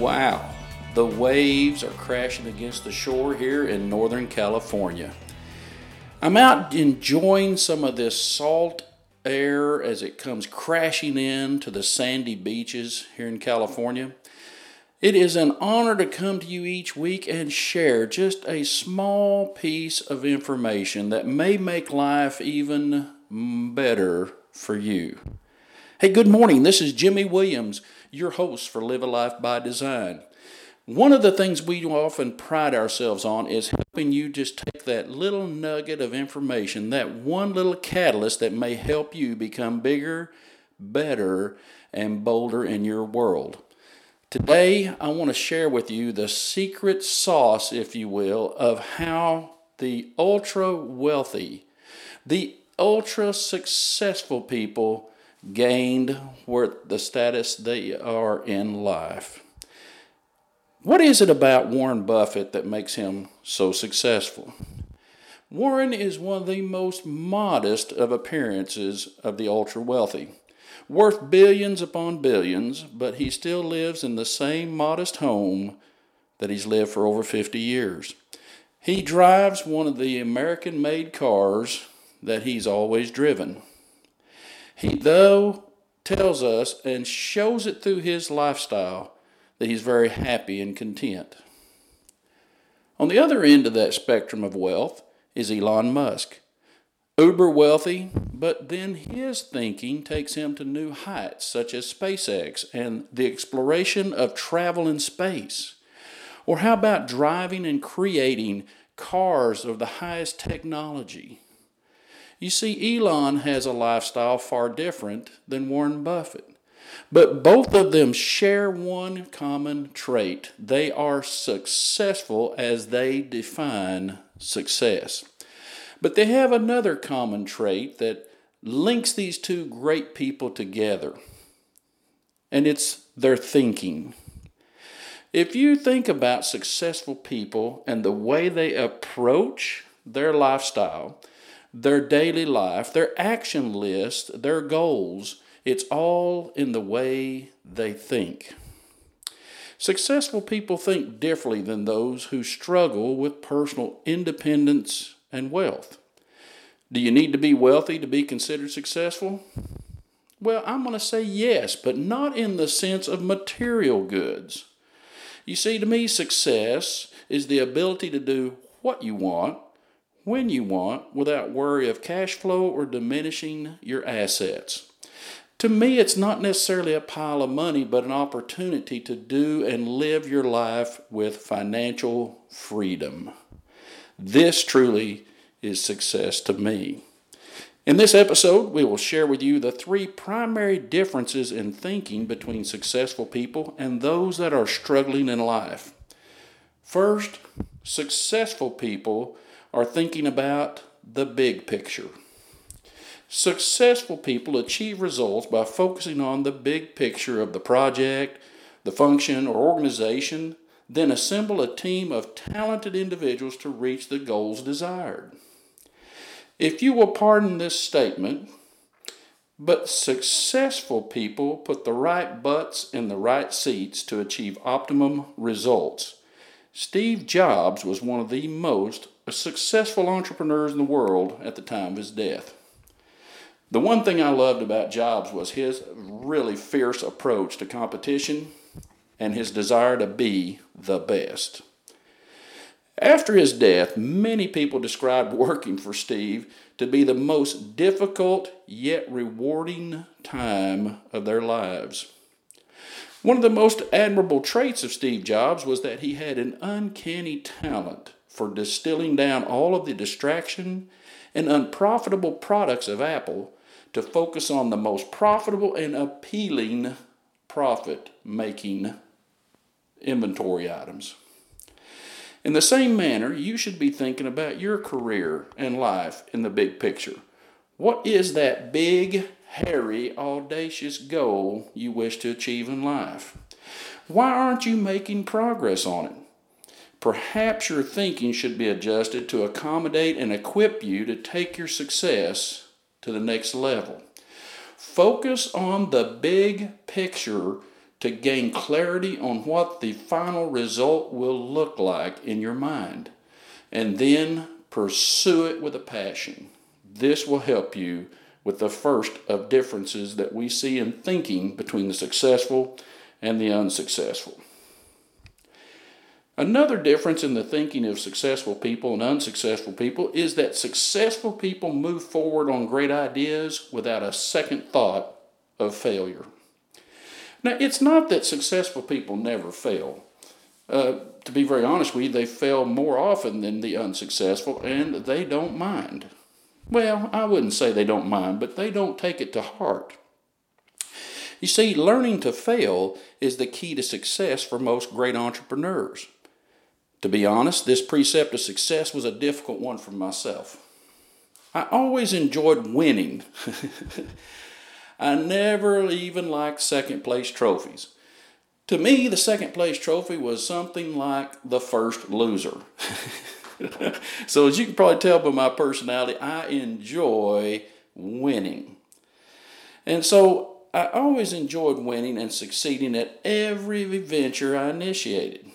Wow, the waves are crashing against the shore here in Northern California. I'm out enjoying some of this salt air as it comes crashing in to the sandy beaches here in California. It is an honor to come to you each week and share just a small piece of information that may make life even better for you. Hey, good morning. This is Jimmy Williams, your host for Live a Life by Design. One of the things we often pride ourselves on is helping you just take that little nugget of information, that one little catalyst that may help you become bigger, better, and bolder in your world. Today, I want to share with you the secret sauce, if you will, of how the ultra wealthy, the ultra successful people gained where the status they are in life. What is it about Warren Buffett that makes him so successful? Warren is one of the most modest of appearances of the ultra wealthy. Worth billions upon billions, but he still lives in the same modest home that he's lived for over 50 years. He drives one of the American made cars that he's always driven. He, though, tells us and shows it through his lifestyle that he's very happy and content. On the other end of that spectrum of wealth is Elon Musk. Uber wealthy, but then his thinking takes him to new heights, such as SpaceX and the exploration of travel in space. Or how about driving and creating cars of the highest technology? You see, Elon has a lifestyle far different than Warren Buffett. But both of them share one common trait they are successful as they define success. But they have another common trait that links these two great people together, and it's their thinking. If you think about successful people and the way they approach their lifestyle, their daily life, their action list, their goals, it's all in the way they think. Successful people think differently than those who struggle with personal independence and wealth. Do you need to be wealthy to be considered successful? Well, I'm going to say yes, but not in the sense of material goods. You see, to me, success is the ability to do what you want, when you want, without worry of cash flow or diminishing your assets. To me, it's not necessarily a pile of money, but an opportunity to do and live your life with financial freedom. This truly is success to me. In this episode, we will share with you the three primary differences in thinking between successful people and those that are struggling in life. First, successful people are thinking about the big picture. Successful people achieve results by focusing on the big picture of the project, the function, or organization, then assemble a team of talented individuals to reach the goals desired. If you will pardon this statement, but successful people put the right butts in the right seats to achieve optimum results. Steve Jobs was one of the most successful entrepreneurs in the world at the time of his death. The one thing I loved about Jobs was his really fierce approach to competition and his desire to be the best. After his death, many people described working for Steve to be the most difficult yet rewarding time of their lives. One of the most admirable traits of Steve Jobs was that he had an uncanny talent for distilling down all of the distraction and unprofitable products of Apple to focus on the most profitable and appealing profit making inventory items. In the same manner, you should be thinking about your career and life in the big picture. What is that big, hairy, audacious goal you wish to achieve in life? Why aren't you making progress on it? Perhaps your thinking should be adjusted to accommodate and equip you to take your success to the next level. Focus on the big picture to gain clarity on what the final result will look like in your mind, and then pursue it with a passion. This will help you with the first of differences that we see in thinking between the successful and the unsuccessful. Another difference in the thinking of successful people and unsuccessful people is that successful people move forward on great ideas without a second thought of failure. Now, it's not that successful people never fail. Uh, to be very honest with you, they fail more often than the unsuccessful, and they don't mind. Well, I wouldn't say they don't mind, but they don't take it to heart. You see, learning to fail is the key to success for most great entrepreneurs. To be honest, this precept of success was a difficult one for myself. I always enjoyed winning. I never even liked second place trophies. To me, the second place trophy was something like the first loser. so, as you can probably tell by my personality, I enjoy winning. And so, I always enjoyed winning and succeeding at every venture I initiated.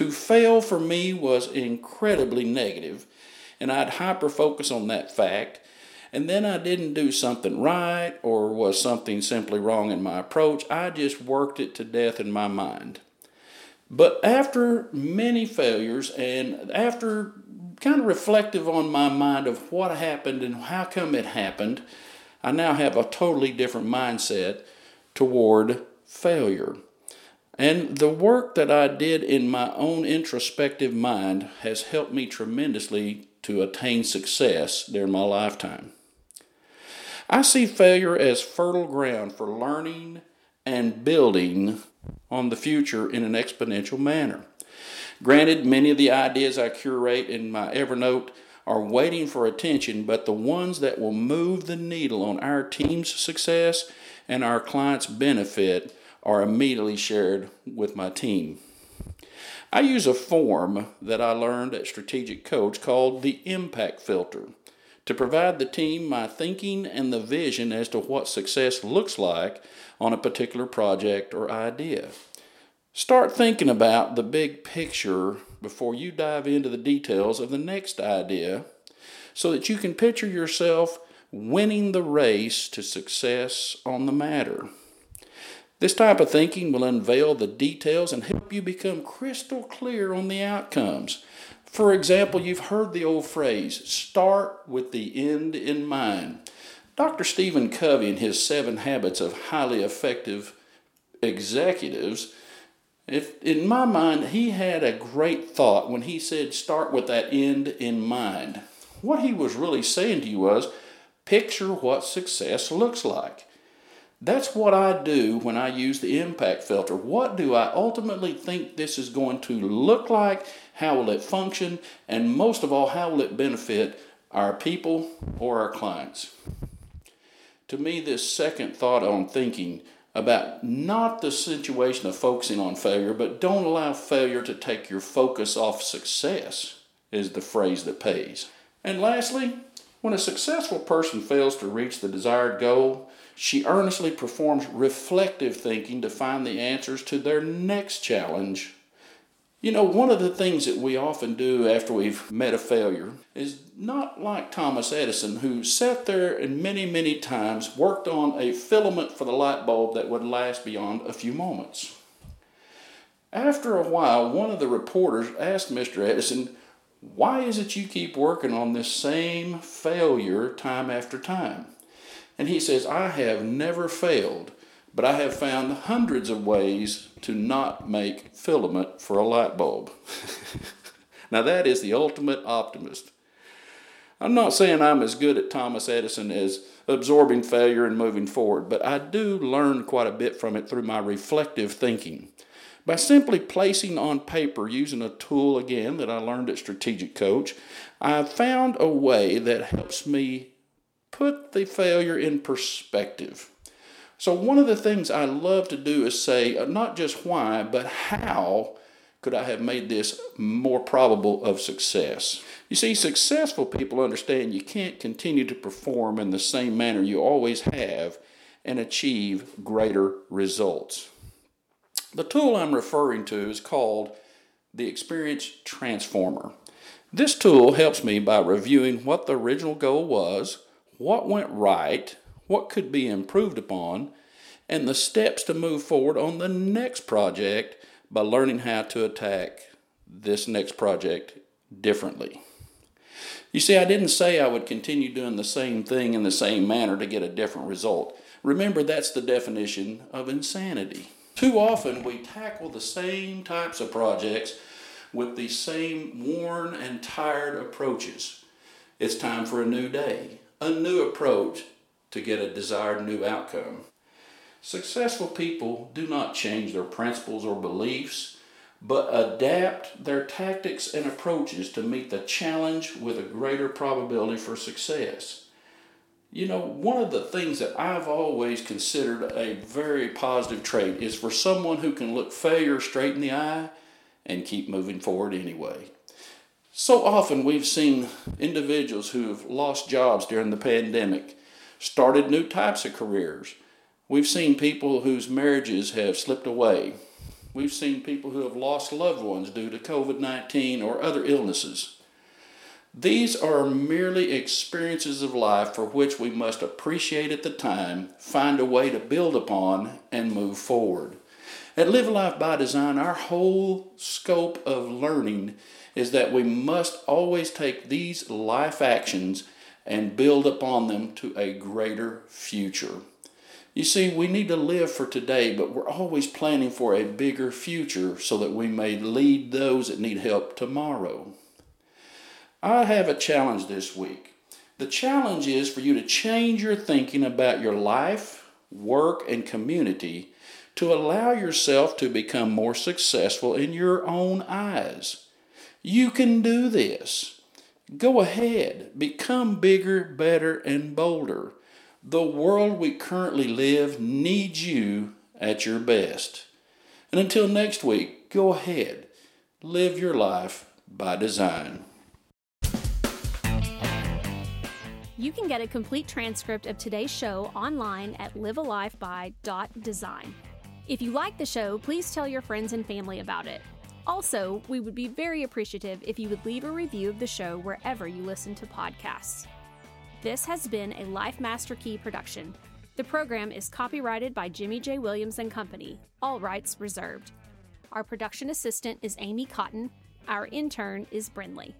To fail for me was incredibly negative, and I'd hyper focus on that fact. And then I didn't do something right or was something simply wrong in my approach. I just worked it to death in my mind. But after many failures and after kind of reflective on my mind of what happened and how come it happened, I now have a totally different mindset toward failure. And the work that I did in my own introspective mind has helped me tremendously to attain success during my lifetime. I see failure as fertile ground for learning and building on the future in an exponential manner. Granted, many of the ideas I curate in my Evernote are waiting for attention, but the ones that will move the needle on our team's success and our clients' benefit are immediately shared with my team. I use a form that I learned at Strategic Coach called the Impact Filter to provide the team my thinking and the vision as to what success looks like on a particular project or idea. Start thinking about the big picture before you dive into the details of the next idea so that you can picture yourself winning the race to success on the matter. This type of thinking will unveil the details and help you become crystal clear on the outcomes. For example, you've heard the old phrase, start with the end in mind. Dr. Stephen Covey, in his Seven Habits of Highly Effective Executives, if, in my mind, he had a great thought when he said, start with that end in mind. What he was really saying to you was, picture what success looks like. That's what I do when I use the impact filter. What do I ultimately think this is going to look like? How will it function? And most of all, how will it benefit our people or our clients? To me, this second thought on thinking about not the situation of focusing on failure, but don't allow failure to take your focus off success is the phrase that pays. And lastly, when a successful person fails to reach the desired goal, she earnestly performs reflective thinking to find the answers to their next challenge. You know, one of the things that we often do after we've met a failure is not like Thomas Edison, who sat there and many, many times worked on a filament for the light bulb that would last beyond a few moments. After a while, one of the reporters asked Mr. Edison, Why is it you keep working on this same failure time after time? And he says, I have never failed, but I have found hundreds of ways to not make filament for a light bulb. now, that is the ultimate optimist. I'm not saying I'm as good at Thomas Edison as absorbing failure and moving forward, but I do learn quite a bit from it through my reflective thinking. By simply placing on paper using a tool again that I learned at Strategic Coach, I've found a way that helps me put the failure in perspective. So, one of the things I love to do is say uh, not just why, but how could I have made this more probable of success? You see, successful people understand you can't continue to perform in the same manner you always have and achieve greater results. The tool I'm referring to is called the Experience Transformer. This tool helps me by reviewing what the original goal was, what went right, what could be improved upon, and the steps to move forward on the next project by learning how to attack this next project differently. You see, I didn't say I would continue doing the same thing in the same manner to get a different result. Remember, that's the definition of insanity. Too often, we tackle the same types of projects with the same worn and tired approaches. It's time for a new day, a new approach to get a desired new outcome. Successful people do not change their principles or beliefs, but adapt their tactics and approaches to meet the challenge with a greater probability for success. You know, one of the things that I've always considered a very positive trait is for someone who can look failure straight in the eye and keep moving forward anyway. So often we've seen individuals who have lost jobs during the pandemic, started new types of careers. We've seen people whose marriages have slipped away. We've seen people who have lost loved ones due to COVID 19 or other illnesses. These are merely experiences of life for which we must appreciate at the time, find a way to build upon, and move forward. At Live Life by Design, our whole scope of learning is that we must always take these life actions and build upon them to a greater future. You see, we need to live for today, but we're always planning for a bigger future so that we may lead those that need help tomorrow. I have a challenge this week. The challenge is for you to change your thinking about your life, work, and community to allow yourself to become more successful in your own eyes. You can do this. Go ahead, become bigger, better, and bolder. The world we currently live needs you at your best. And until next week, go ahead, live your life by design. You can get a complete transcript of today's show online at livealifeby.design. If you like the show, please tell your friends and family about it. Also, we would be very appreciative if you would leave a review of the show wherever you listen to podcasts. This has been a Life Master Key production. The program is copyrighted by Jimmy J. Williams and Company, all rights reserved. Our production assistant is Amy Cotton. Our intern is Brinley.